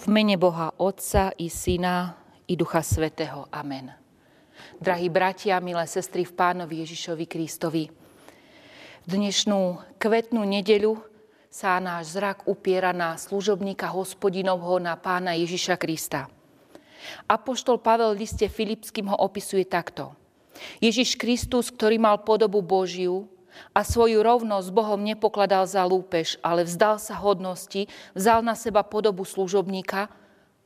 V mene Boha Otca i Syna i Ducha Svetého. Amen. Drahí bratia, milé sestry v Pánovi Ježišovi Kristovi, dnešnú kvetnú nedeľu sa náš zrak upiera na služobníka hospodinovho, na Pána Ježiša Krista. Apoštol Pavel v liste Filipským ho opisuje takto. Ježiš Kristus, ktorý mal podobu Božiu, a svoju rovnosť s Bohom nepokladal za lúpež, ale vzdal sa hodnosti, vzal na seba podobu služobníka,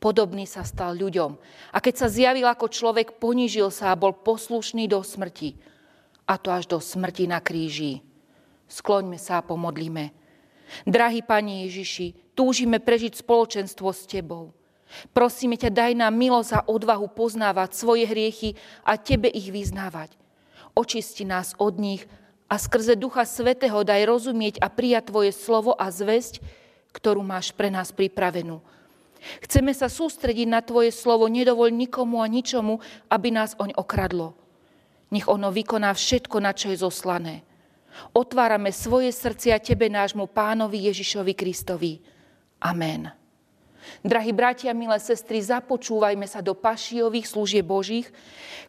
podobný sa stal ľuďom. A keď sa zjavil ako človek, ponížil sa a bol poslušný do smrti. A to až do smrti na kríži. Skloňme sa a pomodlíme. Drahý Pani Ježiši, túžime prežiť spoločenstvo s Tebou. Prosíme ťa, daj nám milosť a odvahu poznávať svoje hriechy a Tebe ich vyznávať. Očisti nás od nich a skrze Ducha Svetého daj rozumieť a prijať Tvoje slovo a zväzť, ktorú máš pre nás pripravenú. Chceme sa sústrediť na Tvoje slovo, nedovoľ nikomu a ničomu, aby nás oň okradlo. Nech ono vykoná všetko, na čo je zoslané. Otvárame svoje srdcia Tebe, nášmu pánovi Ježišovi Kristovi. Amen. Drahí bratia, milé sestry, započúvajme sa do pašiových služieb Božích,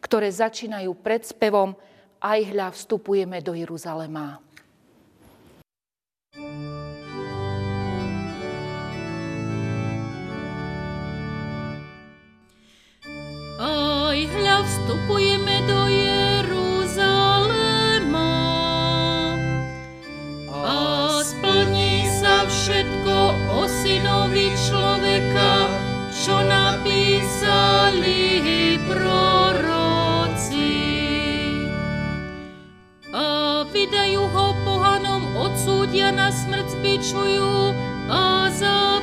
ktoré začínajú pred spevom aj hľa vstupujeme do Jeruzalema. Aj hľa vstupujeme do Jeruzalema a splní sa všetko o synovi človeka, smrť, zbičujú a zabijú.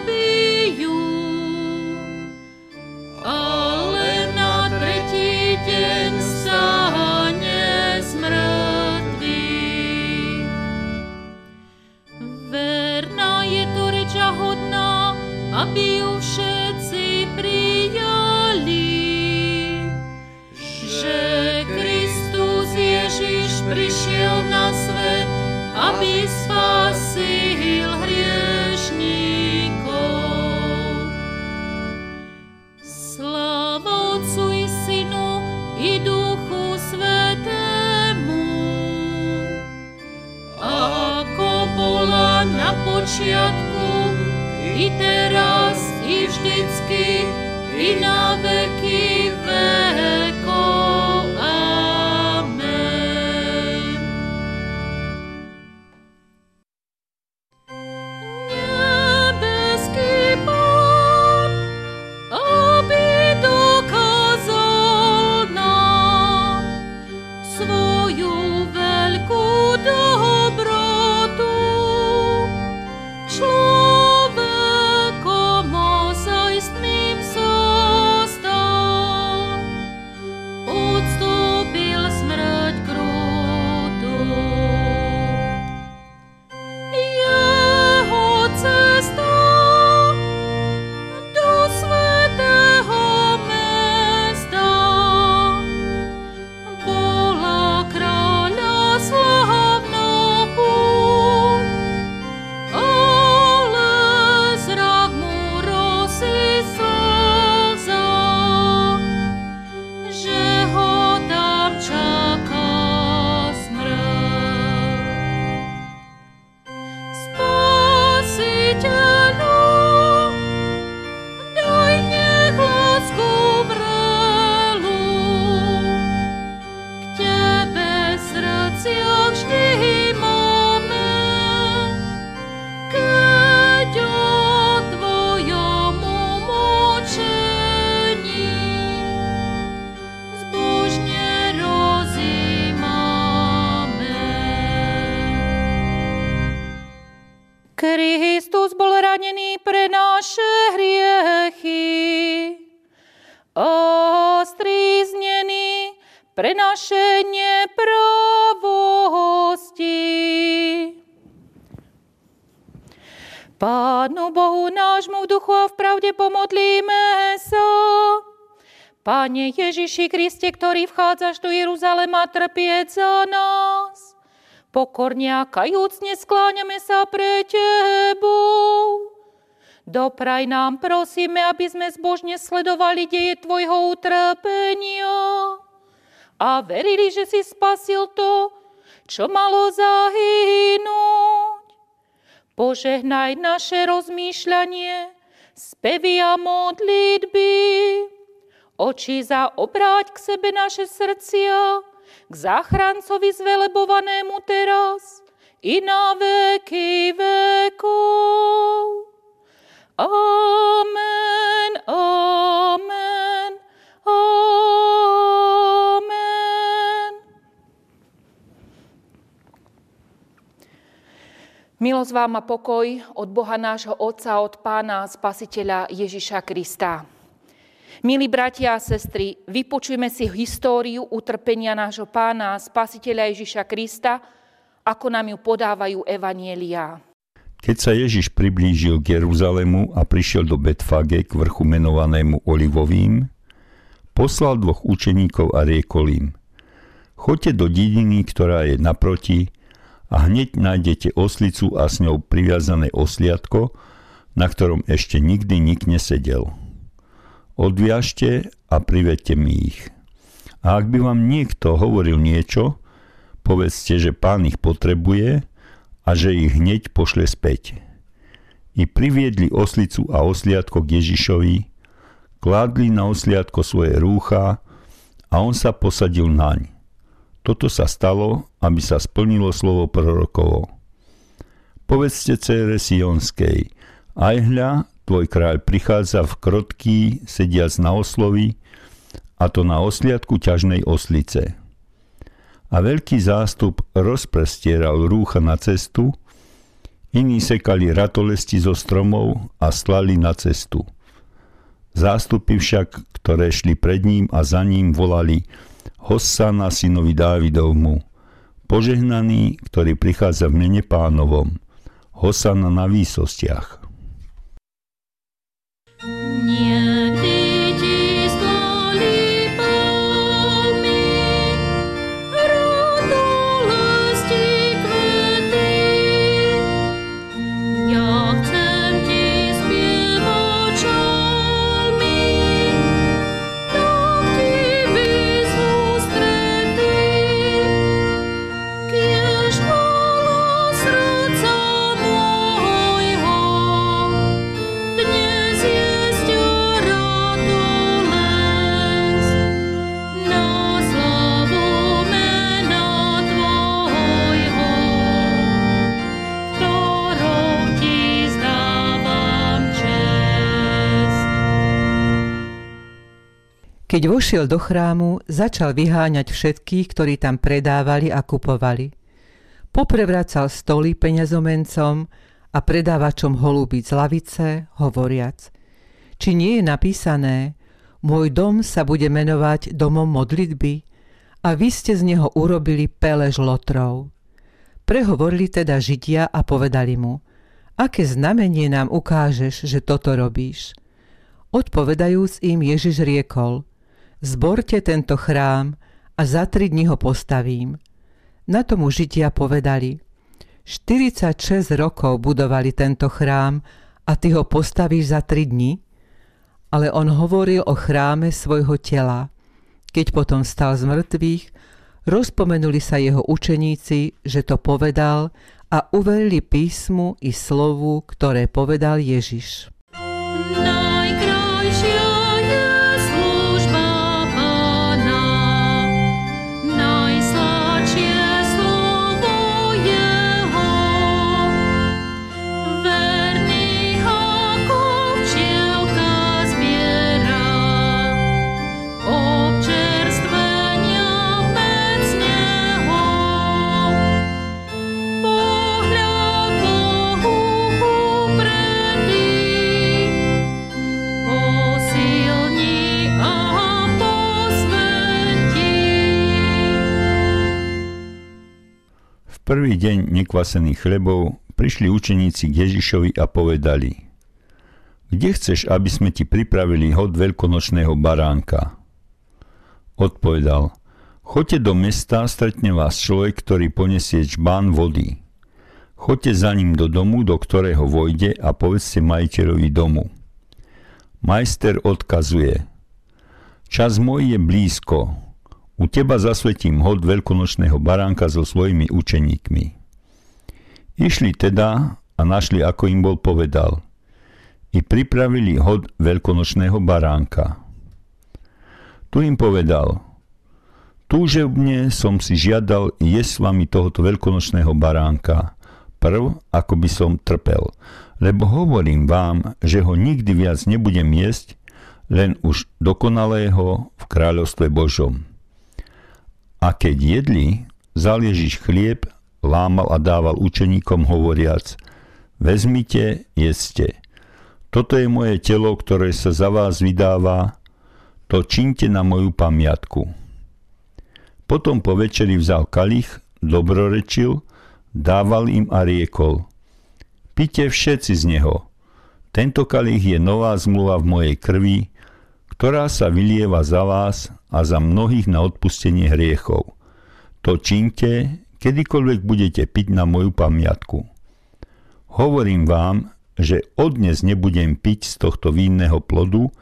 A v pravde pomodlíme sa. Pane Ježiši Kriste, ktorý vchádzaš do Jeruzalema trpieť za nás, pokorne a kajúcne skláňame sa pre Tebou. Dopraj nám, prosíme, aby sme zbožne sledovali deje Tvojho utrpenia a verili, že si spasil to, čo malo zahynúť. Požehnaj naše rozmýšľanie, spevy a modlitby. Oči za obráť k sebe naše srdcia, k záchrancovi zvelebovanému teraz i na veky vekov. Amen, amen. Milosť vám a pokoj od Boha nášho Otca, od Pána Spasiteľa Ježiša Krista. Milí bratia a sestry, vypočujme si históriu utrpenia nášho Pána Spasiteľa Ježiša Krista, ako nám ju podávajú evanielia. Keď sa Ježiš priblížil k Jeruzalému a prišiel do Betfage k vrchu menovanému Olivovým, poslal dvoch učeníkov a riekol im Choďte do dediny, ktorá je naproti a hneď nájdete oslicu a s ňou priviazané osliadko, na ktorom ešte nikdy nik nesedel. Odviažte a privedte mi ich. A ak by vám niekto hovoril niečo, povedzte, že pán ich potrebuje a že ich hneď pošle späť. I priviedli oslicu a osliadko k Ježišovi, kládli na osliadko svoje rúcha a on sa posadil naň. Toto sa stalo, aby sa splnilo slovo prorokovo. Povedzte cére Sionskej, aj hľa, tvoj kráľ prichádza v krotký, sediac na oslovi, a to na osliadku ťažnej oslice a veľký zástup rozprestieral rúcha na cestu, iní sekali ratolesti zo stromov a slali na cestu. Zástupy však, ktoré šli pred ním a za ním, volali Hossana synovi Dávidovmu, požehnaný, ktorý prichádza v mene pánovom, Hossana na výsostiach. Vošiel do chrámu, začal vyháňať všetkých, ktorí tam predávali a kupovali. Poprevracal stoly peňazomencom a predávačom holúbic z lavice, hovoriac. Či nie je napísané, môj dom sa bude menovať domom modlitby a vy ste z neho urobili pelež lotrov. Prehovorili teda Židia a povedali mu, aké znamenie nám ukážeš, že toto robíš? Odpovedajúc im Ježiš riekol – zborte tento chrám a za tri dni ho postavím. Na tomu Židia povedali, 46 rokov budovali tento chrám a ty ho postavíš za tri dni? Ale on hovoril o chráme svojho tela. Keď potom stal z mŕtvych, rozpomenuli sa jeho učeníci, že to povedal a uverili písmu i slovu, ktoré povedal Ježiš. No. Prvý deň nekvasených chlebov prišli učeníci k Ježišovi a povedali Kde chceš, aby sme ti pripravili hod veľkonočného baránka? Odpovedal Choďte do mesta, stretne vás človek, ktorý ponesie čbán vody. Choďte za ním do domu, do ktorého vojde a povedzte majiteľovi domu. Majster odkazuje. Čas môj je blízko. U teba zasvetím hod veľkonočného baránka so svojimi učeníkmi. Išli teda a našli, ako im bol povedal. I pripravili hod veľkonočného baránka. Tu im povedal – Túžebne som si žiadal jesť s vami tohoto veľkonočného baránka, prv, ako by som trpel, lebo hovorím vám, že ho nikdy viac nebudem jesť, len už dokonalého v kráľovstve Božom. A keď jedli, zal Ježiš chlieb, lámal a dával učeníkom hovoriac, vezmite, jeste. Toto je moje telo, ktoré sa za vás vydáva, to činte na moju pamiatku. Potom po večeri vzal kalich, dobrorečil, dával im a riekol. Pite všetci z neho. Tento kalich je nová zmluva v mojej krvi, ktorá sa vylieva za vás a za mnohých na odpustenie hriechov. To činte, kedykoľvek budete piť na moju pamiatku. Hovorím vám, že odnes nebudem piť z tohto vínneho plodu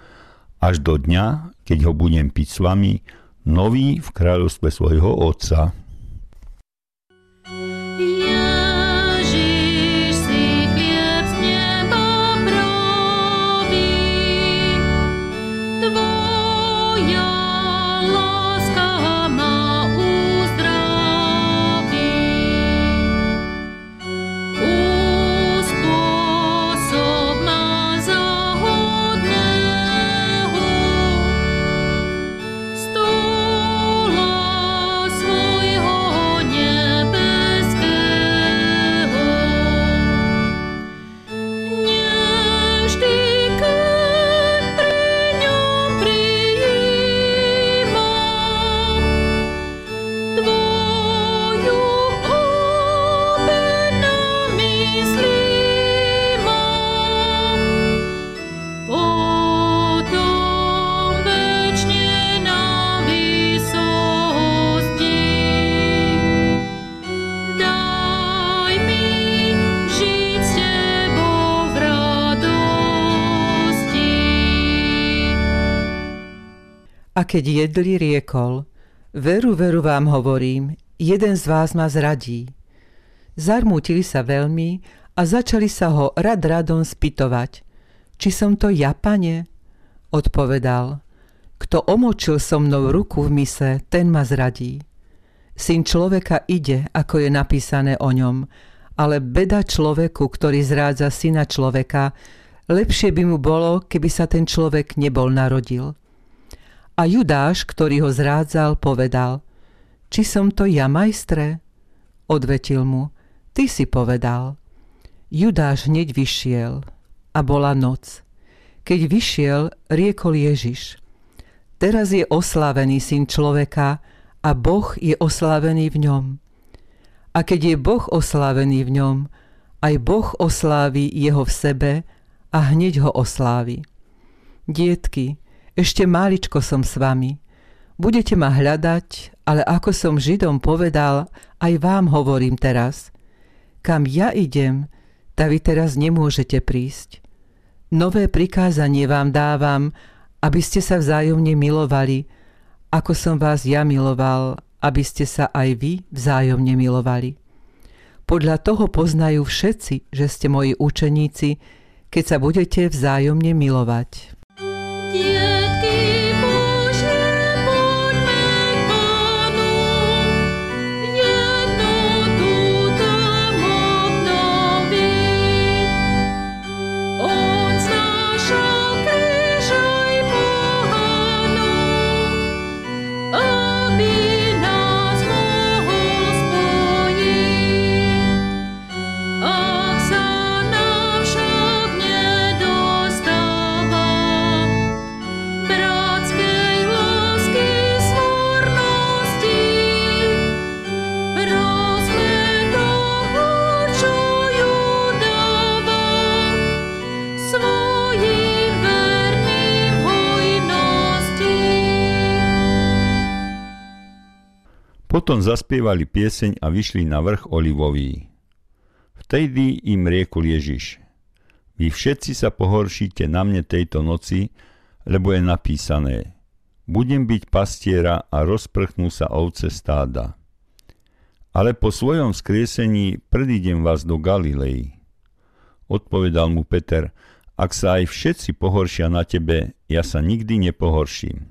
až do dňa, keď ho budem piť s vami nový v kráľovstve svojho otca. A keď jedli, riekol, veru, veru vám hovorím, jeden z vás ma zradí. Zarmútili sa veľmi a začali sa ho rad radom spytovať. Či som to ja, pane? Odpovedal, kto omočil so mnou ruku v mise, ten ma zradí. Syn človeka ide, ako je napísané o ňom, ale beda človeku, ktorý zrádza syna človeka, lepšie by mu bolo, keby sa ten človek nebol narodil. A Judáš, ktorý ho zrádzal, povedal, či som to ja, majstre? Odvetil mu, ty si povedal. Judáš hneď vyšiel a bola noc. Keď vyšiel, riekol Ježiš, teraz je oslávený syn človeka a Boh je oslávený v ňom. A keď je Boh oslávený v ňom, aj Boh oslávi jeho v sebe a hneď ho oslávi. Dietky, ešte máličko som s vami. Budete ma hľadať, ale ako som Židom povedal, aj vám hovorím teraz. Kam ja idem, tak vy teraz nemôžete prísť. Nové prikázanie vám dávam, aby ste sa vzájomne milovali, ako som vás ja miloval, aby ste sa aj vy vzájomne milovali. Podľa toho poznajú všetci, že ste moji učeníci, keď sa budete vzájomne milovať. Potom zaspievali pieseň a vyšli na vrch Olivový. Vtedy im riekol Ježiš. Vy všetci sa pohoršíte na mne tejto noci, lebo je napísané Budem byť pastiera a rozprchnú sa ovce stáda. Ale po svojom skriesení predídem vás do Galilei. Odpovedal mu Peter, ak sa aj všetci pohoršia na tebe, ja sa nikdy nepohorším.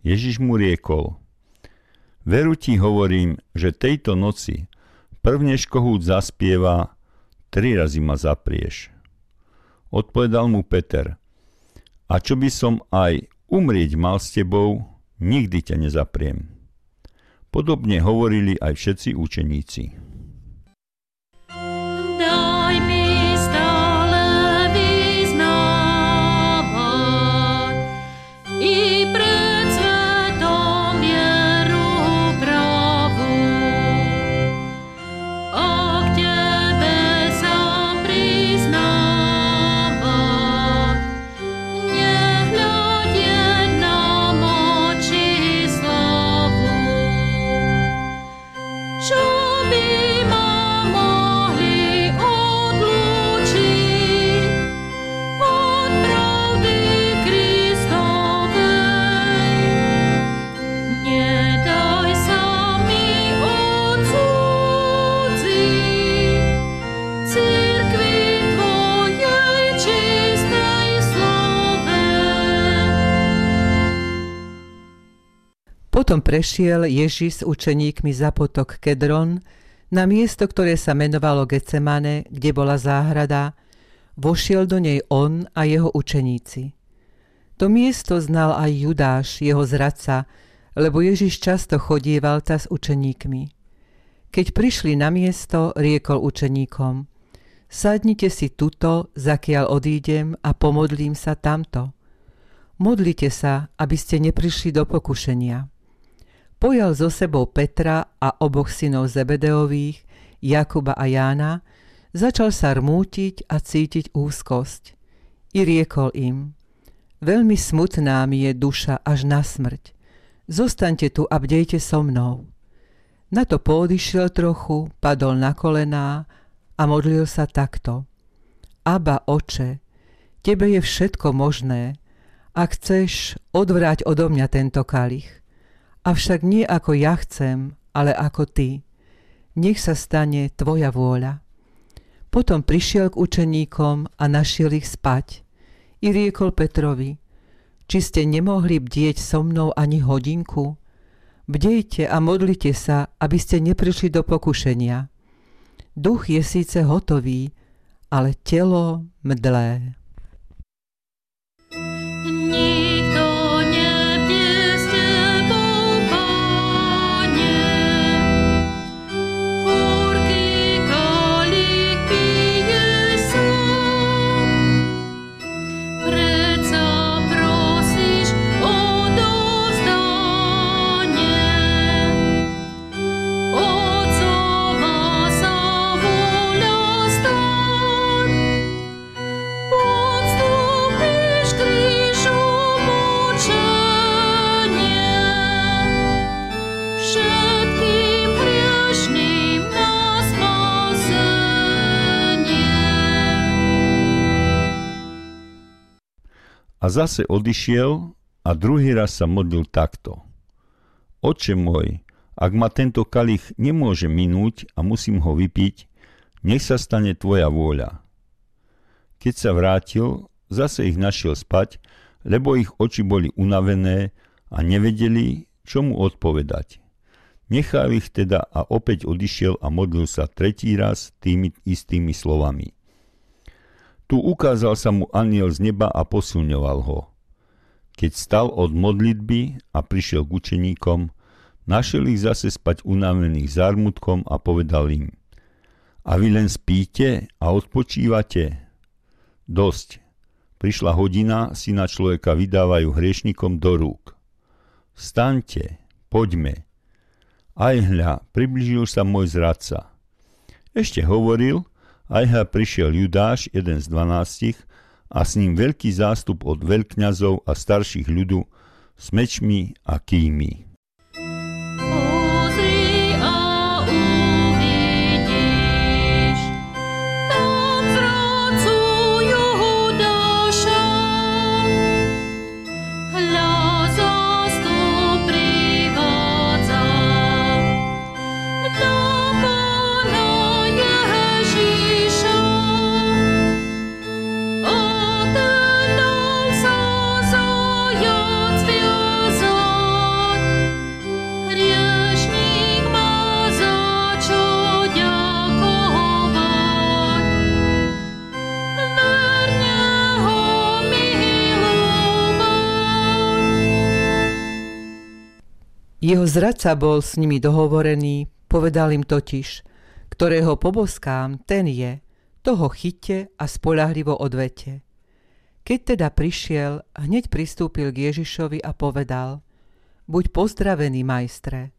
Ježiš mu riekol, veru ti hovorím, že tejto noci, prvnež kohút zaspieva, tri razy ma zaprieš. Odpovedal mu Peter, a čo by som aj umrieť mal s tebou, nikdy ťa nezapriem. Podobne hovorili aj všetci učeníci. Prešiel Ježiš s učeníkmi za potok Kedron na miesto, ktoré sa menovalo Getsemane, kde bola záhrada, vošiel do nej on a jeho učeníci. To miesto znal aj Judáš, jeho zradca, lebo Ježiš často chodieval ta s učeníkmi. Keď prišli na miesto, riekol učeníkom, sadnite si tuto, zakiaľ odídem a pomodlím sa tamto. Modlite sa, aby ste neprišli do pokušenia. Pojal zo sebou Petra a oboch synov Zebedeových, Jakuba a Jána, začal sa rmútiť a cítiť úzkosť. I riekol im, veľmi smutná mi je duša až na smrť. Zostaňte tu a bdejte so mnou. Na to poodišiel trochu, padol na kolená a modlil sa takto. Aba, oče, tebe je všetko možné, ak chceš, odvráť odo mňa tento kalich Avšak nie ako ja chcem, ale ako ty. Nech sa stane tvoja vôľa. Potom prišiel k učeníkom a našiel ich spať. I riekol Petrovi, či ste nemohli bdieť so mnou ani hodinku? Bdejte a modlite sa, aby ste neprišli do pokušenia. Duch je síce hotový, ale telo mdlé. A zase odišiel a druhý raz sa modlil takto. Oče môj, ak ma tento kalich nemôže minúť a musím ho vypiť, nech sa stane tvoja vôľa. Keď sa vrátil, zase ich našiel spať, lebo ich oči boli unavené a nevedeli, čo mu odpovedať. Nechal ich teda a opäť odišiel a modlil sa tretí raz tými istými slovami. Tu ukázal sa mu aniel z neba a posilňoval ho. Keď stal od modlitby a prišiel k učeníkom, našiel ich zase spať unavených zármutkom a povedal im A vy len spíte a odpočívate? Dosť. Prišla hodina, syna človeka vydávajú hriešnikom do rúk. Staňte, poďme. Aj hľa, približil sa môj zradca. Ešte hovoril, Ajha prišiel Judáš, jeden z dvanástich, a s ním veľký zástup od veľkňazov a starších ľudu s mečmi a kými. Jeho zradca bol s nimi dohovorený, povedal im totiž, ktorého poboskám, ten je, toho chytte a spolahlivo odvete. Keď teda prišiel, hneď pristúpil k Ježišovi a povedal, buď pozdravený, majstre,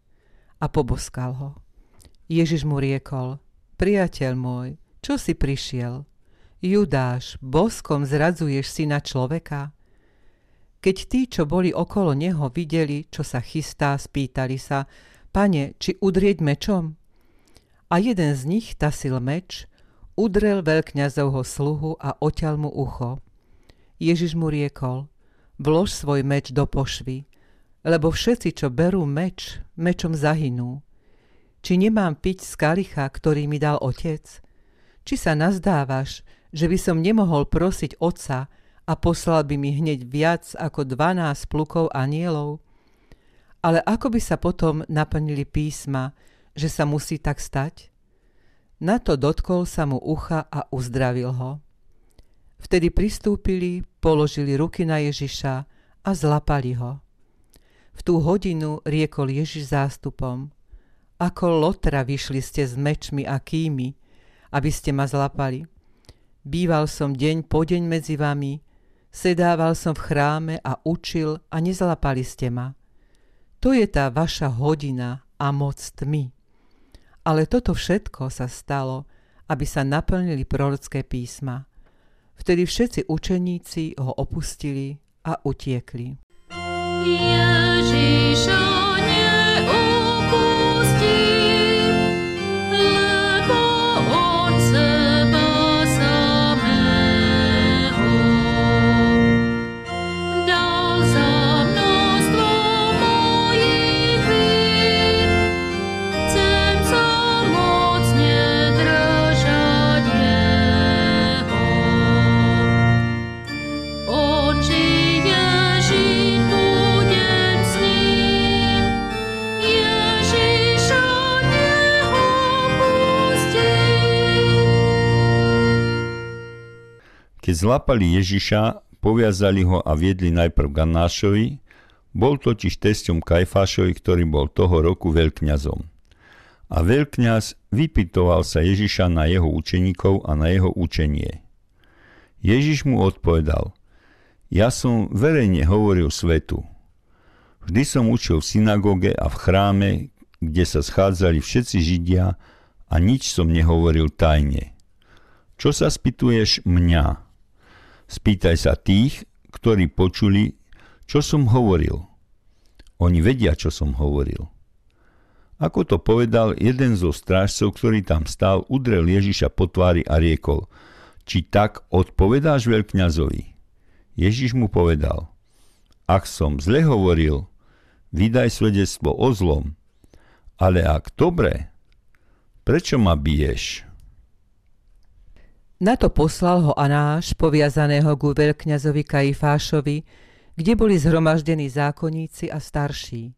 a poboskal ho. Ježiš mu riekol, priateľ môj, čo si prišiel? Judáš, boskom zradzuješ syna človeka? Keď tí, čo boli okolo neho, videli, čo sa chystá, spýtali sa, pane, či udrieť mečom? A jeden z nich tasil meč, udrel veľkňazovho sluhu a oťal mu ucho. Ježiš mu riekol, vlož svoj meč do pošvy, lebo všetci, čo berú meč, mečom zahynú. Či nemám piť z kalicha, ktorý mi dal otec? Či sa nazdávaš, že by som nemohol prosiť otca a poslal by mi hneď viac ako dvanásť plukov anielov? Ale ako by sa potom naplnili písma, že sa musí tak stať? Na to dotkol sa mu ucha a uzdravil ho. Vtedy pristúpili, položili ruky na Ježiša a zlapali ho. V tú hodinu riekol Ježiš zástupom, ako lotra vyšli ste s mečmi a kými, aby ste ma zlapali. Býval som deň po deň medzi vami, sedával som v chráme a učil a nezlapali ste ma. To je tá vaša hodina a moc tmy. Ale toto všetko sa stalo, aby sa naplnili prorocké písma. Vtedy všetci učeníci ho opustili a utiekli. Ježiša. Keď zlapali Ježiša, poviazali ho a viedli najprv k Anášovi, bol totiž testom Kajfášovi, ktorý bol toho roku veľkňazom. A veľkňaz vypitoval sa Ježiša na jeho učeníkov a na jeho učenie. Ježiš mu odpovedal, ja som verejne hovoril svetu. Vždy som učil v synagóge a v chráme, kde sa schádzali všetci Židia a nič som nehovoril tajne. Čo sa spýtuješ mňa? Spýtaj sa tých, ktorí počuli, čo som hovoril. Oni vedia, čo som hovoril. Ako to povedal jeden zo strážcov, ktorý tam stál, udrel Ježiša po tvári a riekol, či tak odpovedáš veľkňazovi? Ježiš mu povedal, ak som zle hovoril, vydaj svedectvo o zlom, ale ak dobre, prečo ma biješ? Na to poslal ho Anáš, poviazaného ku veľkňazovi Kajfášovi, kde boli zhromaždení zákonníci a starší.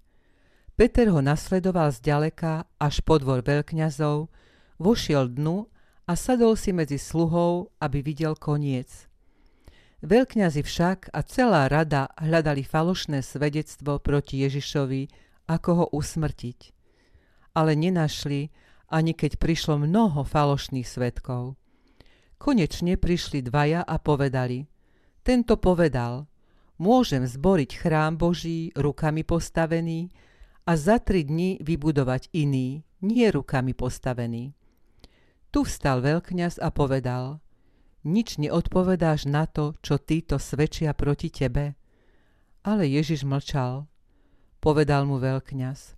Peter ho nasledoval zďaleka až po dvor veľkňazov, vošiel dnu a sadol si medzi sluhou, aby videl koniec. Veľkňazi však a celá rada hľadali falošné svedectvo proti Ježišovi, ako ho usmrtiť. Ale nenašli, ani keď prišlo mnoho falošných svetkov. Konečne prišli dvaja a povedali, tento povedal, môžem zboriť chrám Boží rukami postavený a za tri dni vybudovať iný, nie rukami postavený. Tu vstal veľkňaz a povedal, nič neodpovedáš na to, čo títo svedčia proti tebe. Ale Ježiš mlčal. Povedal mu veľkňaz,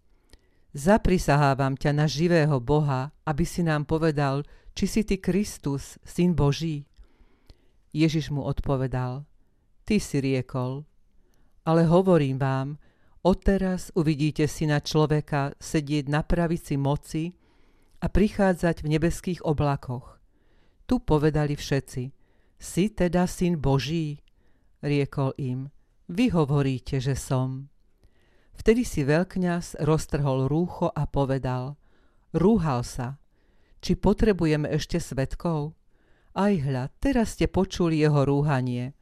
zaprisahávam ťa na živého Boha, aby si nám povedal, či si ty Kristus, syn Boží? Ježiš mu odpovedal, ty si riekol, ale hovorím vám, odteraz uvidíte syna človeka sedieť na pravici moci a prichádzať v nebeských oblakoch. Tu povedali všetci, si teda syn Boží? Riekol im, vy hovoríte, že som. Vtedy si veľkňaz roztrhol rúcho a povedal, rúhal sa, či potrebujeme ešte svetkov? Aj hľa, teraz ste počuli jeho rúhanie.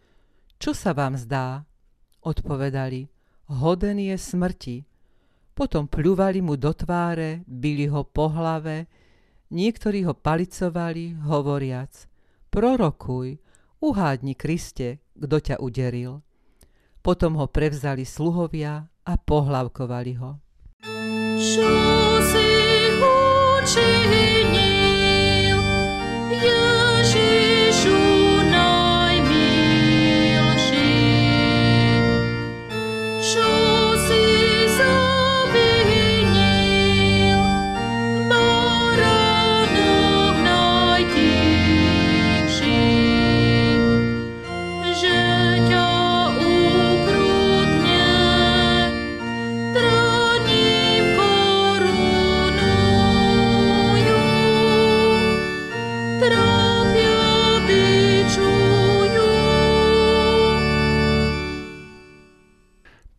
Čo sa vám zdá? Odpovedali, hoden je smrti. Potom pľuvali mu do tváre, bili ho po hlave, niektorí ho palicovali, hovoriac, prorokuj, uhádni Kriste, kto ťa uderil. Potom ho prevzali sluhovia a pohlavkovali ho. Čo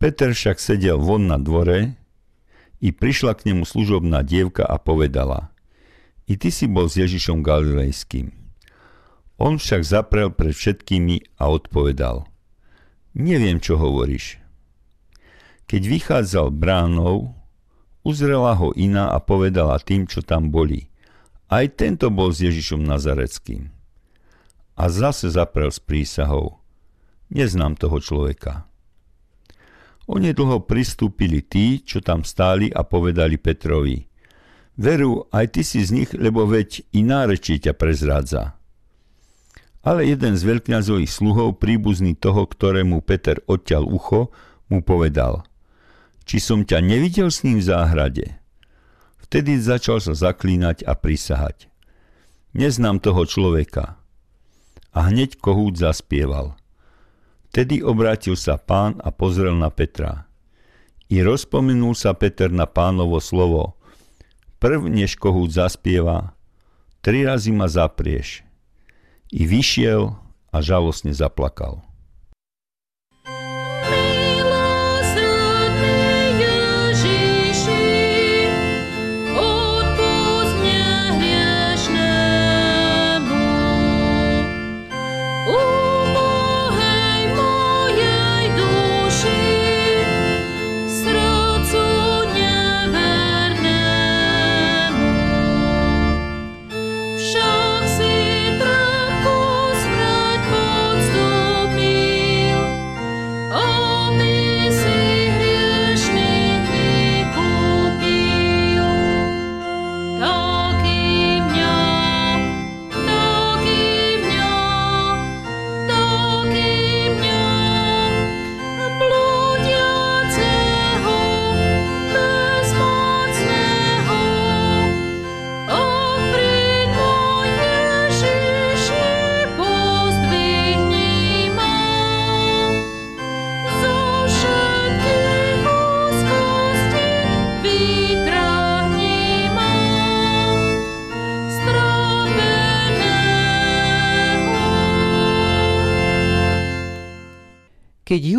Peter však sedel von na dvore i prišla k nemu služobná dievka a povedala I ty si bol s Ježišom Galilejským. On však zaprel pred všetkými a odpovedal Neviem, čo hovoríš. Keď vychádzal bránou, uzrela ho iná a povedala tým, čo tam boli. Aj tento bol s Ježišom Nazareckým. A zase zaprel s prísahou. Neznám toho človeka. Onedlho pristúpili tí, čo tam stáli a povedali Petrovi. Veru, aj ty si z nich, lebo veď i nárečie ťa prezrádza. Ale jeden z veľkňazových sluhov, príbuzný toho, ktorému Peter odťal ucho, mu povedal Či som ťa nevidel s ním v záhrade? Vtedy začal sa zaklínať a prisahať. Neznám toho človeka. A hneď kohút zaspieval – Vtedy obrátil sa pán a pozrel na Petra. I rozpomenul sa Peter na pánovo slovo. Prv, než kohút zaspieva, tri razy ma zaprieš. I vyšiel a žalostne zaplakal.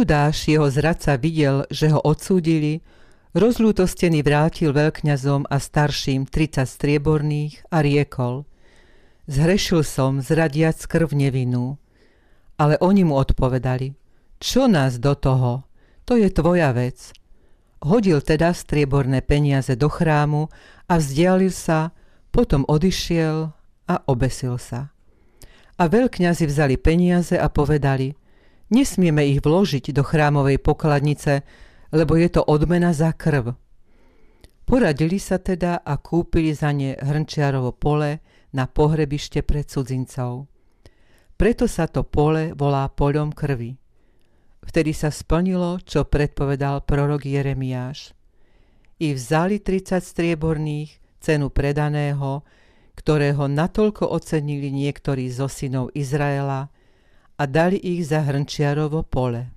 Judáš, jeho zradca, videl, že ho odsúdili, rozľútostený vrátil veľkňazom a starším 30 strieborných a riekol Zhrešil som, zradiac krv nevinú. Ale oni mu odpovedali Čo nás do toho? To je tvoja vec. Hodil teda strieborné peniaze do chrámu a vzdialil sa, potom odišiel a obesil sa. A veľkňazi vzali peniaze a povedali – Nesmieme ich vložiť do chrámovej pokladnice, lebo je to odmena za krv. Poradili sa teda a kúpili za ne hrnčiarovo pole na pohrebište pre cudzincov. Preto sa to pole volá poľom krvi. Vtedy sa splnilo, čo predpovedal prorok Jeremiáš. I vzali 30 strieborných, cenu predaného, ktorého natoľko ocenili niektorí zo synov Izraela, a dali ich za hrnčiarovo pole.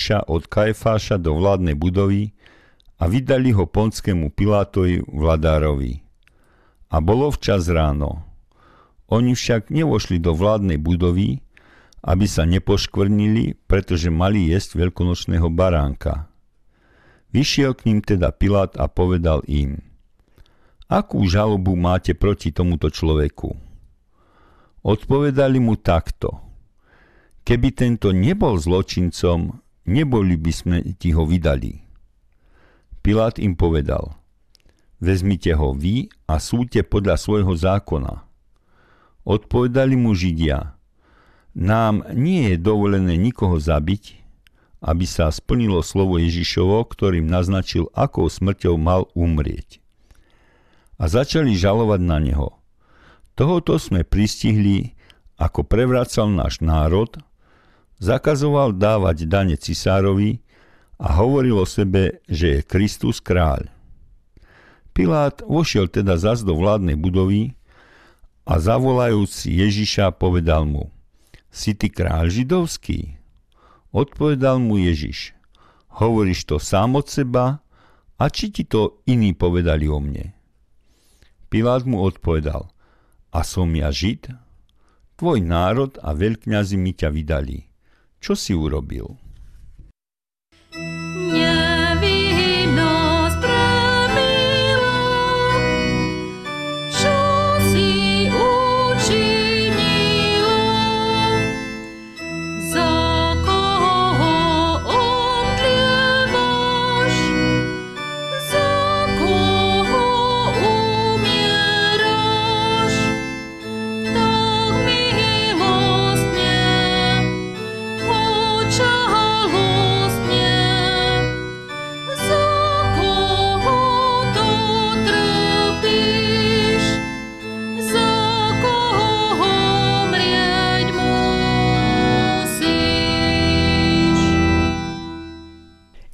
Ježiša od Kajfáša do vládnej budovy a vydali ho ponskému Pilátovi vladárovi. A bolo včas ráno. Oni však nevošli do vládnej budovy, aby sa nepoškvrnili, pretože mali jesť veľkonočného baránka. Vyšiel k ním teda Pilát a povedal im, akú žalobu máte proti tomuto človeku? Odpovedali mu takto – Keby tento nebol zločincom, neboli by sme ti ho vydali. Pilát im povedal, vezmite ho vy a súďte podľa svojho zákona. Odpovedali mu Židia, nám nie je dovolené nikoho zabiť, aby sa splnilo slovo Ježišovo, ktorým naznačil, akou smrťou mal umrieť. A začali žalovať na neho. Tohoto sme pristihli, ako prevracal náš národ zakazoval dávať dane cisárovi a hovoril o sebe, že je Kristus kráľ. Pilát vošiel teda zas do vládnej budovy a zavolajúc Ježiša povedal mu, si ty kráľ židovský? Odpovedal mu Ježiš, hovoríš to sám od seba a či ti to iní povedali o mne? Pilát mu odpovedal, a som ja žid? Tvoj národ a veľkňazi mi ťa vydali. Čo si urobil?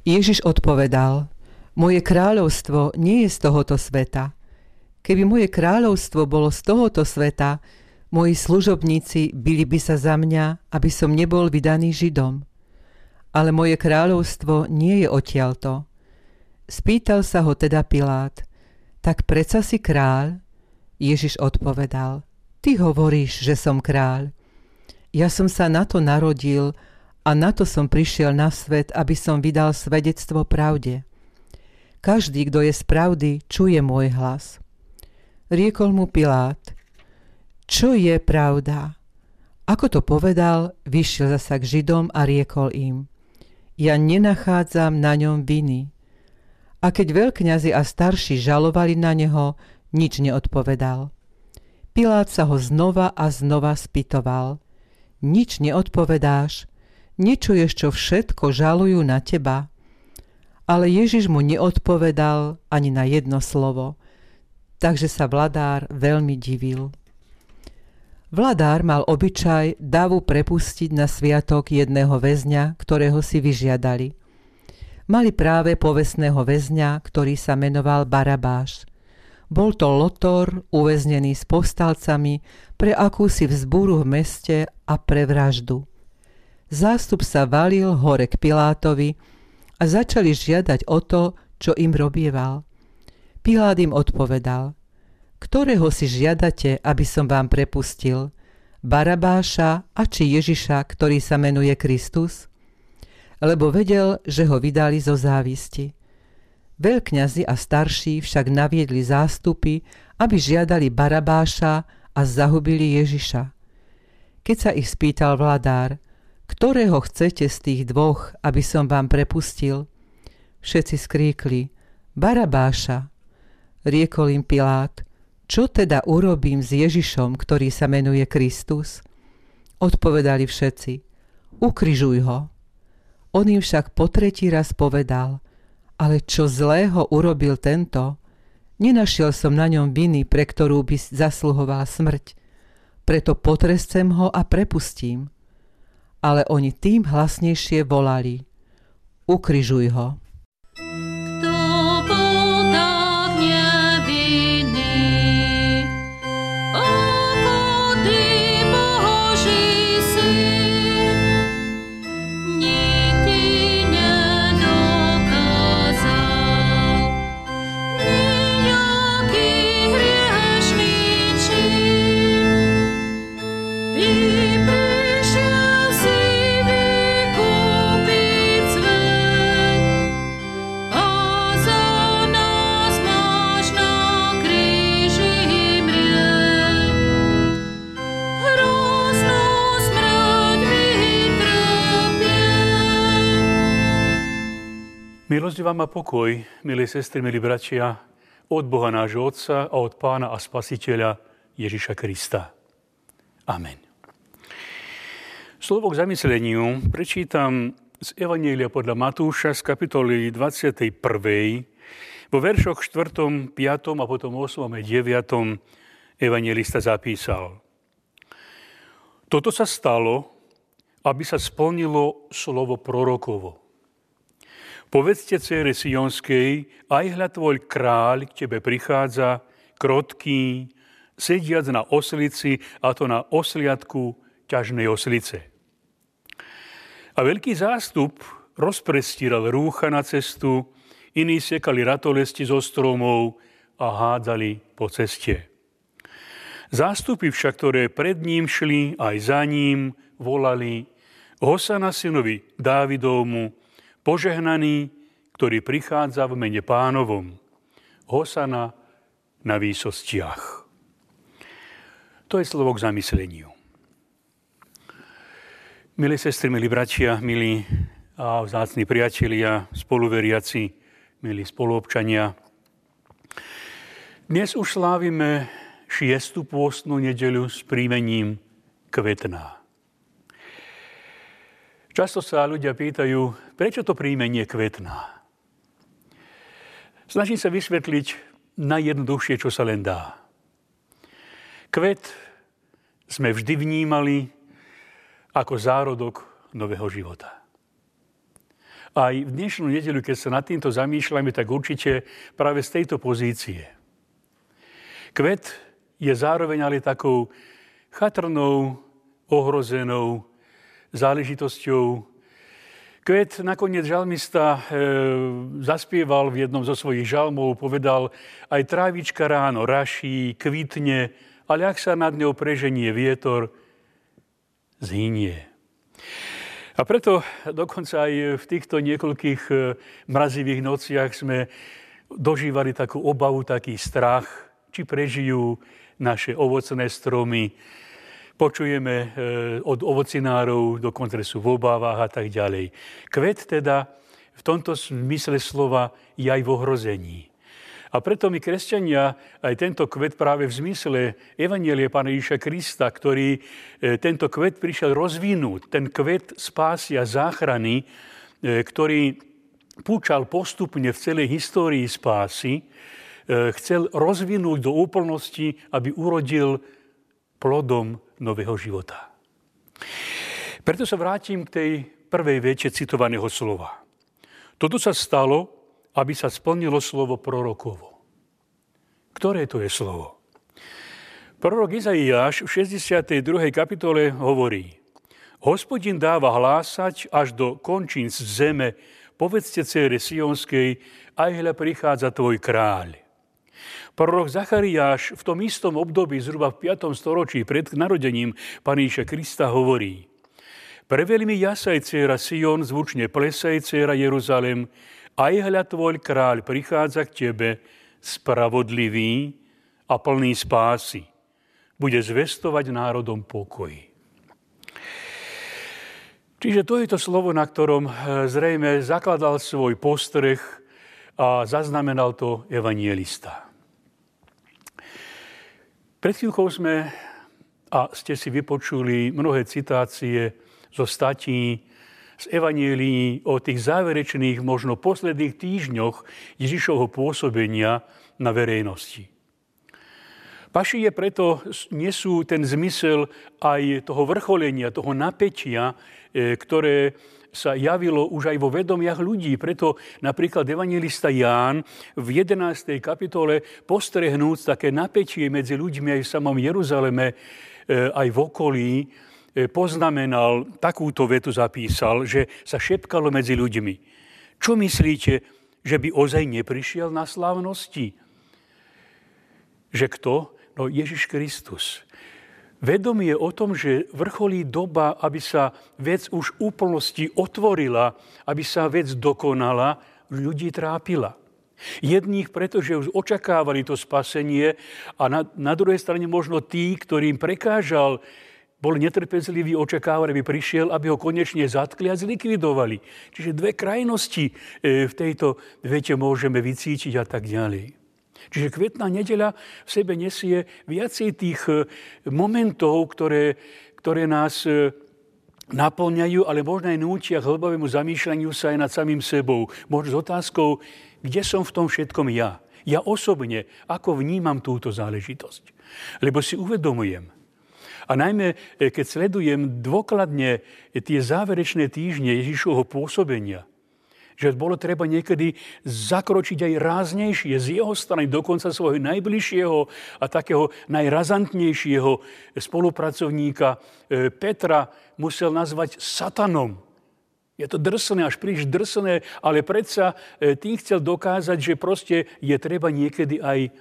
Ježiš odpovedal, moje kráľovstvo nie je z tohoto sveta. Keby moje kráľovstvo bolo z tohoto sveta, moji služobníci byli by sa za mňa, aby som nebol vydaný Židom. Ale moje kráľovstvo nie je odtiaľto. Spýtal sa ho teda Pilát, tak preca si kráľ? Ježiš odpovedal, ty hovoríš, že som kráľ. Ja som sa na to narodil, a na to som prišiel na svet, aby som vydal svedectvo pravde. Každý, kto je z pravdy, čuje môj hlas. Riekol mu Pilát, čo je pravda? Ako to povedal, vyšiel zasa k Židom a riekol im, ja nenachádzam na ňom viny. A keď veľkňazi a starší žalovali na neho, nič neodpovedal. Pilát sa ho znova a znova spýtoval. Nič neodpovedáš, nečuješ, čo všetko žalujú na teba? Ale Ježiš mu neodpovedal ani na jedno slovo, takže sa vladár veľmi divil. Vladár mal obyčaj davu prepustiť na sviatok jedného väzňa, ktorého si vyžiadali. Mali práve povestného väzňa, ktorý sa menoval Barabáš. Bol to lotor uväznený s povstalcami pre akúsi vzbúru v meste a pre vraždu. Zástup sa valil hore k Pilátovi a začali žiadať o to, čo im robieval. Pilát im odpovedal, ktorého si žiadate, aby som vám prepustil, Barabáša a či Ježiša, ktorý sa menuje Kristus? Lebo vedel, že ho vydali zo závisti. Veľkňazi a starší však naviedli zástupy, aby žiadali Barabáša a zahubili Ježiša. Keď sa ich spýtal vladár, ktorého chcete z tých dvoch, aby som vám prepustil? Všetci skríkli, Barabáša. Riekol im Pilát, čo teda urobím s Ježišom, ktorý sa menuje Kristus? Odpovedali všetci, ukrižuj ho. On im však po tretí raz povedal, ale čo zlého urobil tento? Nenašiel som na ňom viny, pre ktorú by zasluhoval smrť. Preto potrescem ho a prepustím ale oni tým hlasnejšie volali Ukrižuj ho. Milosť vám a pokoj, milí sestry, milí bratia, od Boha nášho Otca a od Pána a Spasiteľa Ježiša Krista. Amen. Slovo k zamysleniu prečítam z Evanielia podľa Matúša z kapitoly 21. Vo veršoch 4., 5. a potom 8. a 9. evangelista zapísal. Toto sa stalo, aby sa splnilo slovo prorokovo. Povedzte cére Sionskej, aj hľa tvoj kráľ k tebe prichádza, krotký, sediac na oslici, a to na osliadku ťažnej oslice. A veľký zástup rozprestíral rúcha na cestu, iní sekali ratolesti zo stromov a hádzali po ceste. Zástupy však, ktoré pred ním šli, aj za ním, volali Hosana synovi Dávidovmu, Požehnaný, ktorý prichádza v mene pánovom. Hosana na výsostiach. To je slovo k zamysleniu. Milí sestry, milí bratia, milí a vzácni priatelia, spoluveriaci, milí spoluobčania. Dnes už slávime šiestu pôstnu nedeľu s príjmením kvetná. Často sa ľudia pýtajú, prečo to príjmenie kvetná. Snažím sa vysvetliť najjednoduchšie, čo sa len dá. Kvet sme vždy vnímali ako zárodok nového života. Aj v dnešnú nedelu, keď sa nad týmto zamýšľame, tak určite práve z tejto pozície. Kvet je zároveň ale takou chatrnou, ohrozenou, záležitosťou. Kvet nakoniec žalmista e, zaspieval v jednom zo svojich žalmov, povedal, aj trávička ráno raší, kvitne, ale ak sa nad ňou preženie vietor, zhynie. A preto dokonca aj v týchto niekoľkých e, mrazivých nociach sme dožívali takú obavu, taký strach, či prežijú naše ovocné stromy, počujeme e, od ovocinárov, dokonca sú v obávach a tak ďalej. Kvet teda v tomto zmysle slova je aj v ohrození. A preto my, kresťania, aj tento kvet práve v zmysle Evanielie Pána Ježiša Krista, ktorý e, tento kvet prišiel rozvinúť, ten kvet spásia záchrany, e, ktorý púčal postupne v celej histórii spásy, chcel rozvinúť do úplnosti, aby urodil plodom nového života. Preto sa vrátim k tej prvej veče citovaného slova. Toto sa stalo, aby sa splnilo slovo prorokovo. Ktoré to je slovo? Prorok Izaiáš v 62. kapitole hovorí Hospodin dáva hlásať až do končín zeme, povedzte cére Sionskej, aj hľa prichádza tvoj kráľ. Prorok Zachariáš v tom istom období, zhruba v 5. storočí pred narodením Paníša Krista hovorí Preveľmi jasaj, cera Sion, zvučne plesaj, cera Jeruzalem, aj hľa tvoj kráľ prichádza k tebe, spravodlivý a plný spásy. Bude zvestovať národom pokoj. Čiže to je to slovo, na ktorom eh, zrejme zakladal svoj postreh a zaznamenal to evanielista. Pred chvíľkou sme, a ste si vypočuli mnohé citácie zo statí, z evanielí o tých záverečných, možno posledných týždňoch Ježišovho pôsobenia na verejnosti. Paši je preto nesú ten zmysel aj toho vrcholenia, toho napätia, e, ktoré sa javilo už aj vo vedomiach ľudí. Preto napríklad evangelista Ján v 11. kapitole postrehnúc také napätie medzi ľuďmi aj v samom Jeruzaleme, e, aj v okolí, e, poznamenal, takúto vetu zapísal, že sa šepkalo medzi ľuďmi. Čo myslíte, že by ozaj neprišiel na slávnosti? Že kto? No Ježiš Kristus vedomie o tom, že vrcholí doba, aby sa vec už úplnosti otvorila, aby sa vec dokonala, ľudí trápila. Jedných, pretože už očakávali to spasenie a na, na druhej strane možno tí, ktorým prekážal bol netrpezlivý, očakávať, aby prišiel, aby ho konečne zatkli a zlikvidovali. Čiže dve krajnosti e, v tejto vete môžeme vycítiť a tak ďalej. Čiže kvetná nedeľa v sebe nesie viacej tých e, momentov, ktoré, ktoré nás e, naplňajú, ale možno aj nútia k hlbovému zamýšľaniu sa aj nad samým sebou. Možno s otázkou, kde som v tom všetkom ja. Ja osobne, ako vnímam túto záležitosť. Lebo si uvedomujem, a najmä, e, keď sledujem dôkladne tie záverečné týždne Ježišovho pôsobenia, že bolo treba niekedy zakročiť aj ráznejšie z jeho strany, dokonca svojho najbližšieho a takého najrazantnejšieho spolupracovníka e, Petra musel nazvať satanom. Je to drsné, až príliš drsné, ale predsa e, tým chcel dokázať, že proste je treba niekedy aj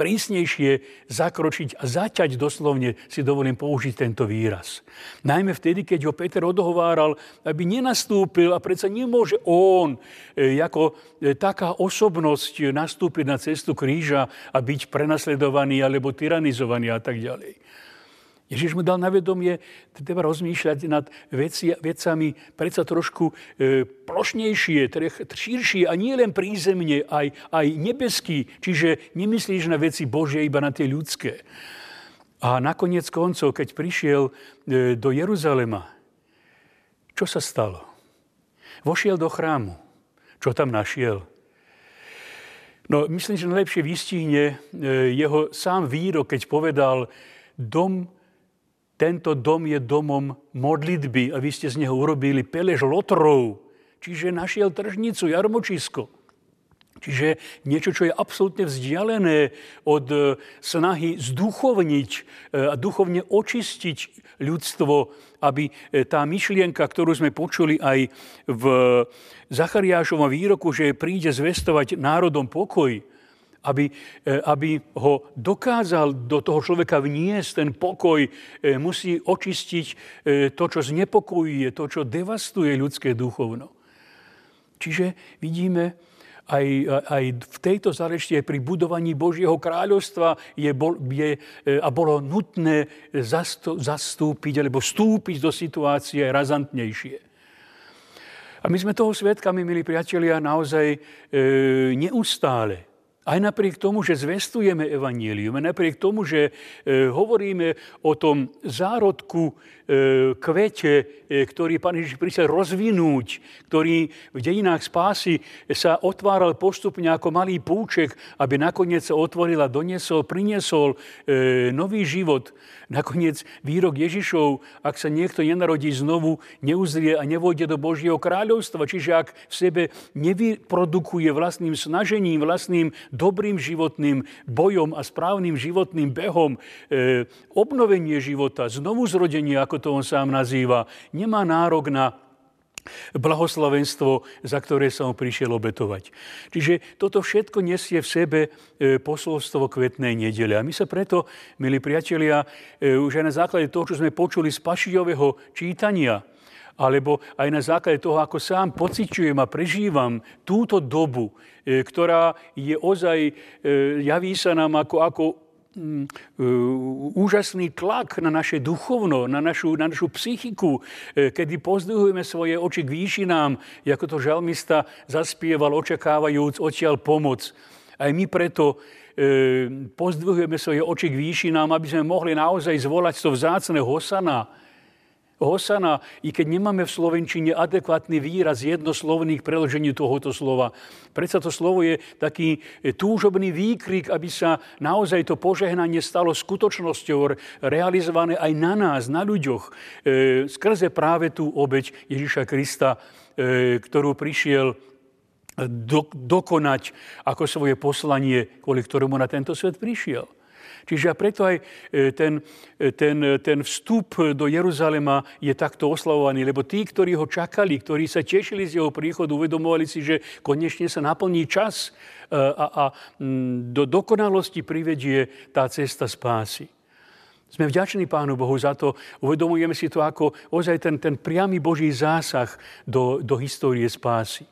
prísnejšie zakročiť a zaťať doslovne, si dovolím použiť tento výraz. Najmä vtedy, keď ho Peter odhováral, aby nenastúpil a predsa nemôže on e, ako e, taká osobnosť nastúpiť na cestu kríža a byť prenasledovaný alebo tyranizovaný a tak ďalej. Ježiš mu dal na vedomie, treba rozmýšľať nad veci, vecami predsa trošku e, plošnejšie, širšie a nie len prízemne, aj, aj nebeský. Čiže nemyslíš na veci Božie, iba na tie ľudské. A nakoniec koncov, keď prišiel e, do Jeruzalema, čo sa stalo? Vošiel do chrámu. Čo tam našiel? No, myslím, že najlepšie vystihne e, jeho sám výrok, keď povedal, dom tento dom je domom modlitby a vy ste z neho urobili pelež lotrov. Čiže našiel tržnicu, jarmočisko. Čiže niečo, čo je absolútne vzdialené od e, snahy zduchovniť e, a duchovne očistiť ľudstvo, aby e, tá myšlienka, ktorú sme počuli aj v Zachariášovom výroku, že príde zvestovať národom pokoj, aby, e, aby ho dokázal do toho človeka vniesť ten pokoj, e, musí očistiť e, to, čo znepokojuje, to, čo devastuje ľudské duchovno. Čiže vidíme, aj, aj v tejto záležitosti, pri budovaní Božieho kráľovstva je, bol, je, a bolo nutné zastúpiť alebo vstúpiť do situácie razantnejšie. A my sme toho svetkami, milí priatelia, naozaj e, neustále. Aj napriek tomu, že zvestujeme evanílium, aj napriek tomu, že e, hovoríme o tom zárodku, kvete, e, ktorý Pán Ježiš prišiel rozvinúť, ktorý v dejinách spásy sa otváral postupne ako malý púček, aby nakoniec sa otvoril a doniesol, priniesol e, nový život. Nakoniec výrok Ježišov, ak sa niekto nenarodí znovu, neuzrie a nevojde do Božieho kráľovstva. Čiže ak v sebe nevyprodukuje vlastným snažením, vlastným dobrým životným bojom a správnym životným behom obnovenie života, znovu zrodenie, ako to on sám nazýva, nemá nárok na blahoslavenstvo, za ktoré sa mu prišiel obetovať. Čiže toto všetko nesie v sebe e, posolstvo kvetnej nedele. A my sa preto, milí priatelia, e, už aj na základe toho, čo sme počuli z Pašijového čítania, alebo aj na základe toho, ako sám pociťujem a prežívam túto dobu, e, ktorá je ozaj, javí sa nám ako, ako úžasný tlak na naše duchovno, na našu, na našu psychiku, kedy pozdvihujeme svoje oči k výšinám, ako to žalmista zaspieval, očakávajúc odtiaľ pomoc. Aj my preto pozdvihujeme svoje oči k výšinám, aby sme mohli naozaj zvolať to vzácne hosana, Hosana, i keď nemáme v Slovenčine adekvátny výraz jednoslovných preložení tohoto slova. Predsa to slovo je taký túžobný výkrik, aby sa naozaj to požehnanie stalo skutočnosťou, realizované aj na nás, na ľuďoch, e, skrze práve tú obeď Ježiša Krista, e, ktorú prišiel do, dokonať ako svoje poslanie, kvôli ktorému na tento svet prišiel. Čiže preto aj e, ten, e, ten, ten vstup do Jeruzalema je takto oslavovaný, lebo tí, ktorí ho čakali, ktorí sa tešili z jeho príchodu, uvedomovali si, že konečne sa naplní čas e, a, a do dokonalosti privedie tá cesta spásy. Sme vďační Pánu Bohu za to, uvedomujeme si to ako ozaj ten, ten priamy Boží zásah do, do histórie spásy.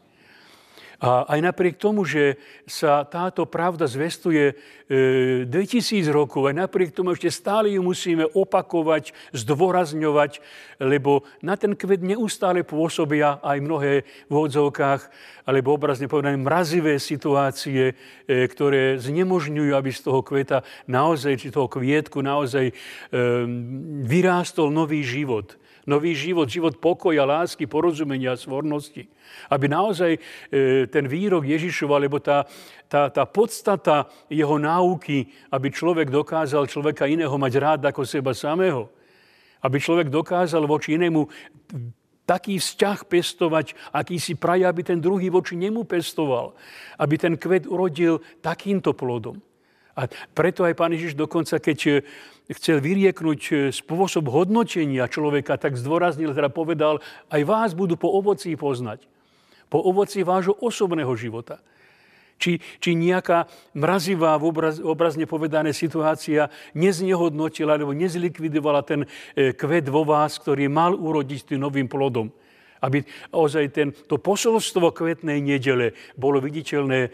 A aj napriek tomu, že sa táto pravda zvestuje e, 2000 rokov, aj napriek tomu ešte stále ju musíme opakovať, zdôrazňovať, lebo na ten kvet neustále pôsobia aj mnohé v odzovkách, alebo obrazne povedané mrazivé situácie, e, ktoré znemožňujú, aby z toho kveta naozaj, či toho kvietku naozaj e, vyrástol nový život nový život, život pokoja, lásky, porozumenia, svornosti. Aby naozaj e, ten výrok Ježišova, alebo tá, tá, tá podstata jeho náuky, aby človek dokázal človeka iného mať rád ako seba samého. Aby človek dokázal voči inému taký vzťah pestovať, aký si praje, aby ten druhý voči nemu pestoval. Aby ten kvet urodil takýmto plodom. A preto aj pán Ježiš dokonca, keď e, chcel vyrieknúť e, spôsob hodnotenia človeka, tak zdôraznil, teda povedal, aj vás budú po ovocí poznať. Po ovoci vášho osobného života. Či, či nejaká mrazivá, v obraz, obrazne povedané situácia neznehodnotila alebo nezlikvidovala ten e, kvet vo vás, ktorý mal urodiť tým novým plodom. Aby ozaj ten, to posolstvo kvetnej nedele bolo viditeľné e,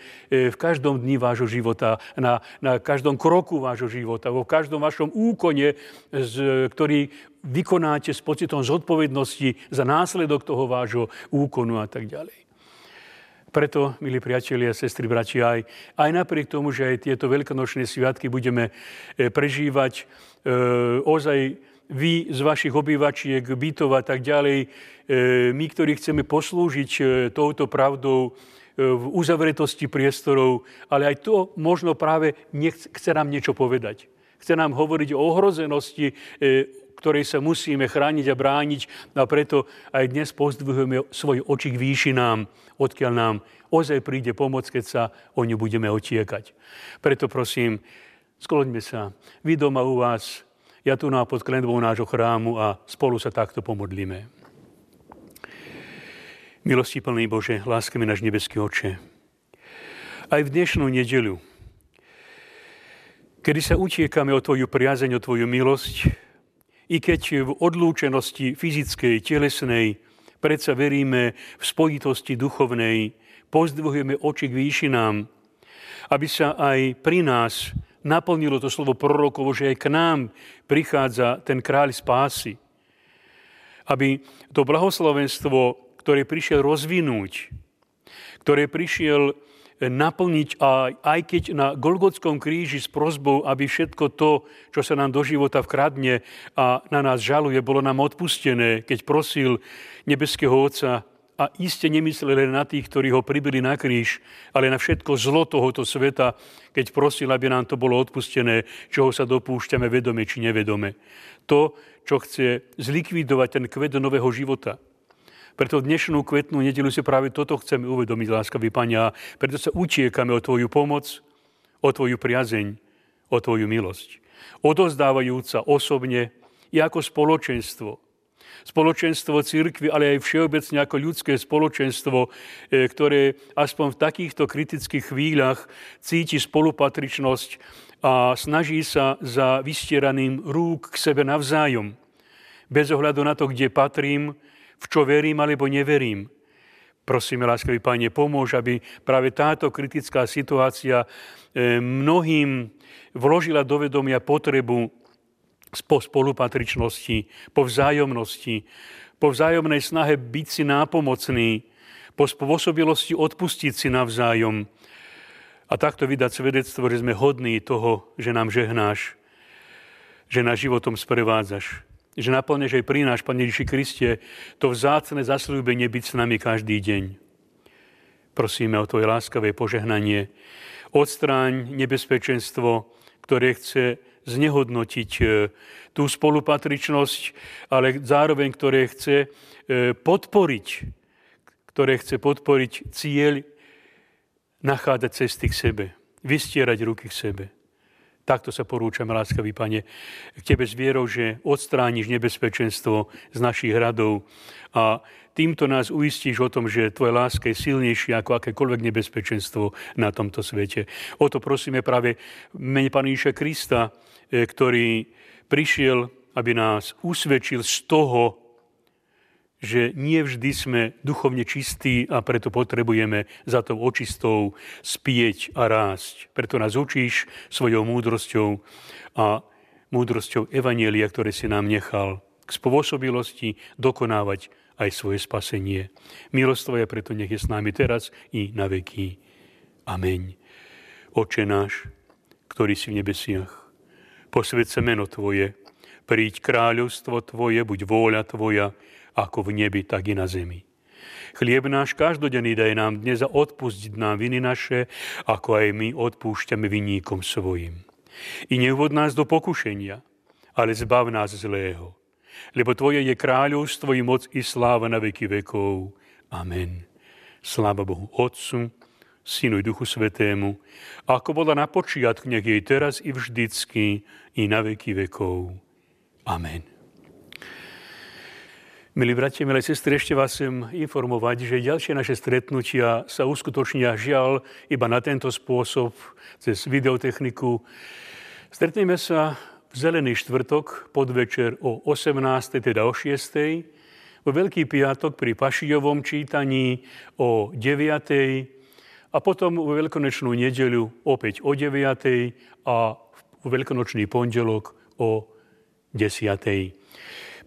v každom dni vášho života, na, na každom kroku vášho života, vo každom vašom úkone, z, ktorý vykonáte s pocitom zodpovednosti za následok toho vášho úkonu a tak ďalej. Preto, milí priatelia, sestry, bratia, aj, aj napriek tomu, že aj tieto veľkonočné sviatky budeme e, prežívať e, ozaj vy z vašich obývačiek, bytov a tak ďalej, my, ktorí chceme poslúžiť e, touto pravdou e, v uzavretosti priestorov, ale aj to možno práve chce nám niečo povedať. Chce nám hovoriť o ohrozenosti, ktorej sa musíme chrániť a brániť a preto aj dnes pozdvihujeme svoj oči k výšinám, odkiaľ nám ozaj príde pomoc, keď sa o ňu budeme otiekať. Preto prosím, skloňme sa. Vy doma u vás ja tu na pod klenbou nášho chrámu a spolu sa takto pomodlíme. Milosti plný Bože, láskame náš nebeský oče. Aj v dnešnú nedeľu, kedy sa utiekame o Tvoju priazeň, o Tvoju milosť, i keď v odlúčenosti fyzickej, telesnej, predsa veríme v spojitosti duchovnej, pozdvihujeme oči k výšinám, aby sa aj pri nás naplnilo to slovo prorokovo, že aj k nám prichádza ten kráľ spásy. Aby to blahoslovenstvo, ktoré prišiel rozvinúť, ktoré prišiel naplniť aj, aj keď na Golgotskom kríži s prozbou, aby všetko to, čo sa nám do života vkradne a na nás žaluje, bolo nám odpustené, keď prosil nebeského Otca, a iste nemyslel len na tých, ktorí ho pribili na kríž, ale na všetko zlo tohoto sveta, keď prosil, aby nám to bolo odpustené, čoho sa dopúšťame vedome či nevedome. To, čo chce zlikvidovať ten kvet nového života. Preto dnešnú kvetnú nedelu si práve toto chceme uvedomiť, láskavý Pania. Preto sa utiekame o Tvoju pomoc, o Tvoju priazeň, o Tvoju milosť. Odozdávajúca osobne i ako spoločenstvo, spoločenstvo církvy, ale aj všeobecne ako ľudské spoločenstvo, e, ktoré aspoň v takýchto kritických chvíľach cíti spolupatričnosť a snaží sa za vystieraným rúk k sebe navzájom. Bez ohľadu na to, kde patrím, v čo verím alebo neverím. Prosíme, láskavý Pane, pomôž, aby práve táto kritická situácia e, mnohým vložila do vedomia potrebu po spolupatričnosti, po vzájomnosti, po vzájomnej snahe byť si nápomocný, po spôsobilosti odpustiť si navzájom a takto vydať svedectvo, že sme hodní toho, že nám žehnáš, že nás životom sprevádzaš, že naplneš aj prináš, Pane Ježiši Kriste, to vzácne zasľúbenie byť s nami každý deň. Prosíme o Tvoje láskavé požehnanie. Odstráň nebezpečenstvo, ktoré chce znehodnotiť e, tú spolupatričnosť, ale zároveň, ktoré chce e, podporiť, ktoré chce podporiť cieľ nachádzať cesty k sebe, vystierať ruky k sebe. Takto sa porúčam, láskavý Pane, k Tebe s vierou, že odstrániš nebezpečenstvo z našich hradov a týmto nás uistíš o tom, že Tvoja láska je silnejšia ako akékoľvek nebezpečenstvo na tomto svete. O to prosíme práve mene Pána Krista, E, ktorý prišiel, aby nás usvedčil z toho, že nie vždy sme duchovne čistí a preto potrebujeme za tou očistou spieť a rásť. Preto nás učíš svojou múdrosťou a múdrosťou Evanielia, ktoré si nám nechal k spôsobilosti dokonávať aj svoje spasenie. Milosť Tvoja preto nech je s nami teraz i na veky. Ameň. Oče náš, ktorý si v nebesiach, posved meno Tvoje, príď kráľovstvo Tvoje, buď vôľa Tvoja, ako v nebi, tak i na zemi. Chlieb náš každodenný daj nám dnes a odpustiť nám viny naše, ako aj my odpúšťame vinníkom svojim. I neuvod nás do pokušenia, ale zbav nás zlého lebo Tvoje je kráľovstvo i moc i sláva na veky vekov. Amen. Sláva Bohu Otcu, Synu i Duchu Svetému, ako bola na počiatku, nech jej teraz i vždycky, i na veky vekov. Amen. Milí bratia, milé sestry, ešte vás chcem informovať, že ďalšie naše stretnutia sa uskutočnia žiaľ iba na tento spôsob, cez videotechniku. Stretneme sa Zelený štvrtok, podvečer o 18. teda o 6. Vo Veľký piatok pri Pašijovom čítaní o 9. a potom vo Veľkonočnú nedeľu opäť o 9. a vo Veľkonočný pondelok o 10.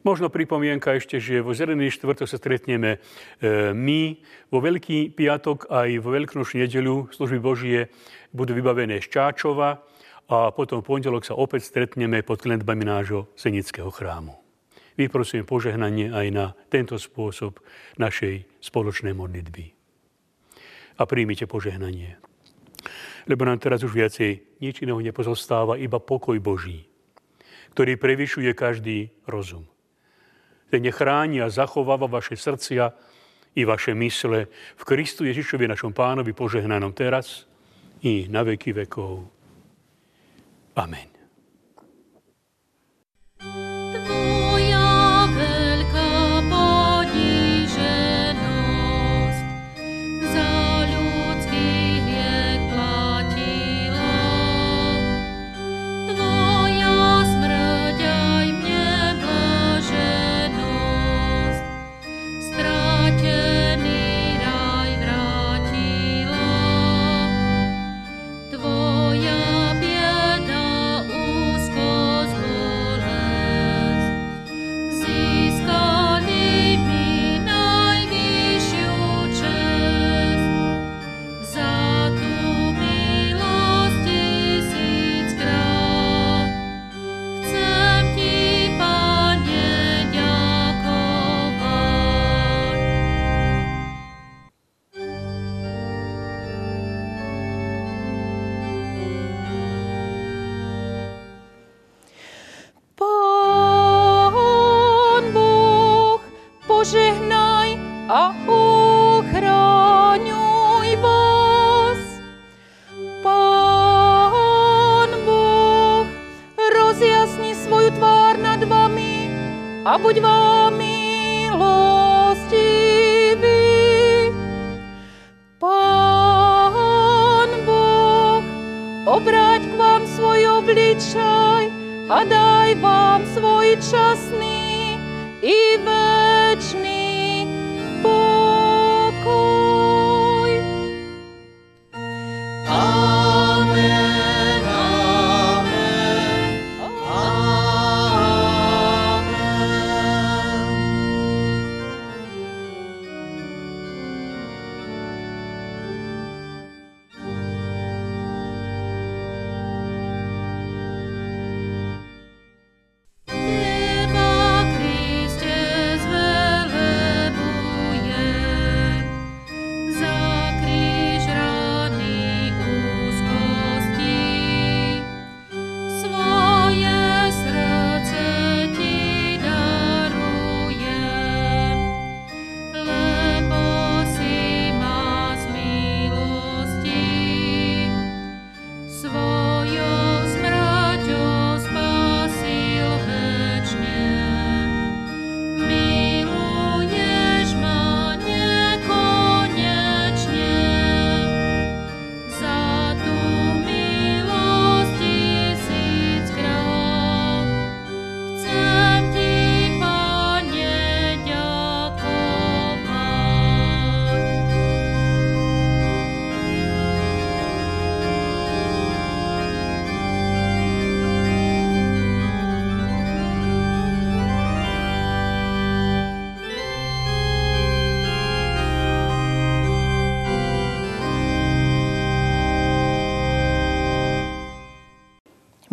Možno pripomienka ešte, že vo Zelený štvrtok sa stretneme e, my. Vo Veľký piatok aj vo Veľkonočnú nedeľu služby Božie budú vybavené z Čáčova a potom v pondelok sa opäť stretneme pod klenbami nášho Senického chrámu. Vyprosujem požehnanie aj na tento spôsob našej spoločnej modlitby. A príjmite požehnanie. Lebo nám teraz už viacej nič iného nepozostáva, iba pokoj Boží, ktorý prevyšuje každý rozum. Ten nechráni a zachováva vaše srdcia i vaše mysle v Kristu Ježišovi, našom pánovi, požehnanom teraz i na veky vekov. Amen.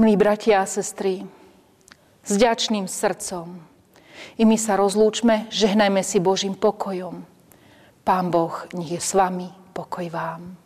Milí bratia a sestry, s ďačným srdcom i my sa rozlúčme, žehnajme si Božím pokojom. Pán Boh, nech je s vami, pokoj vám.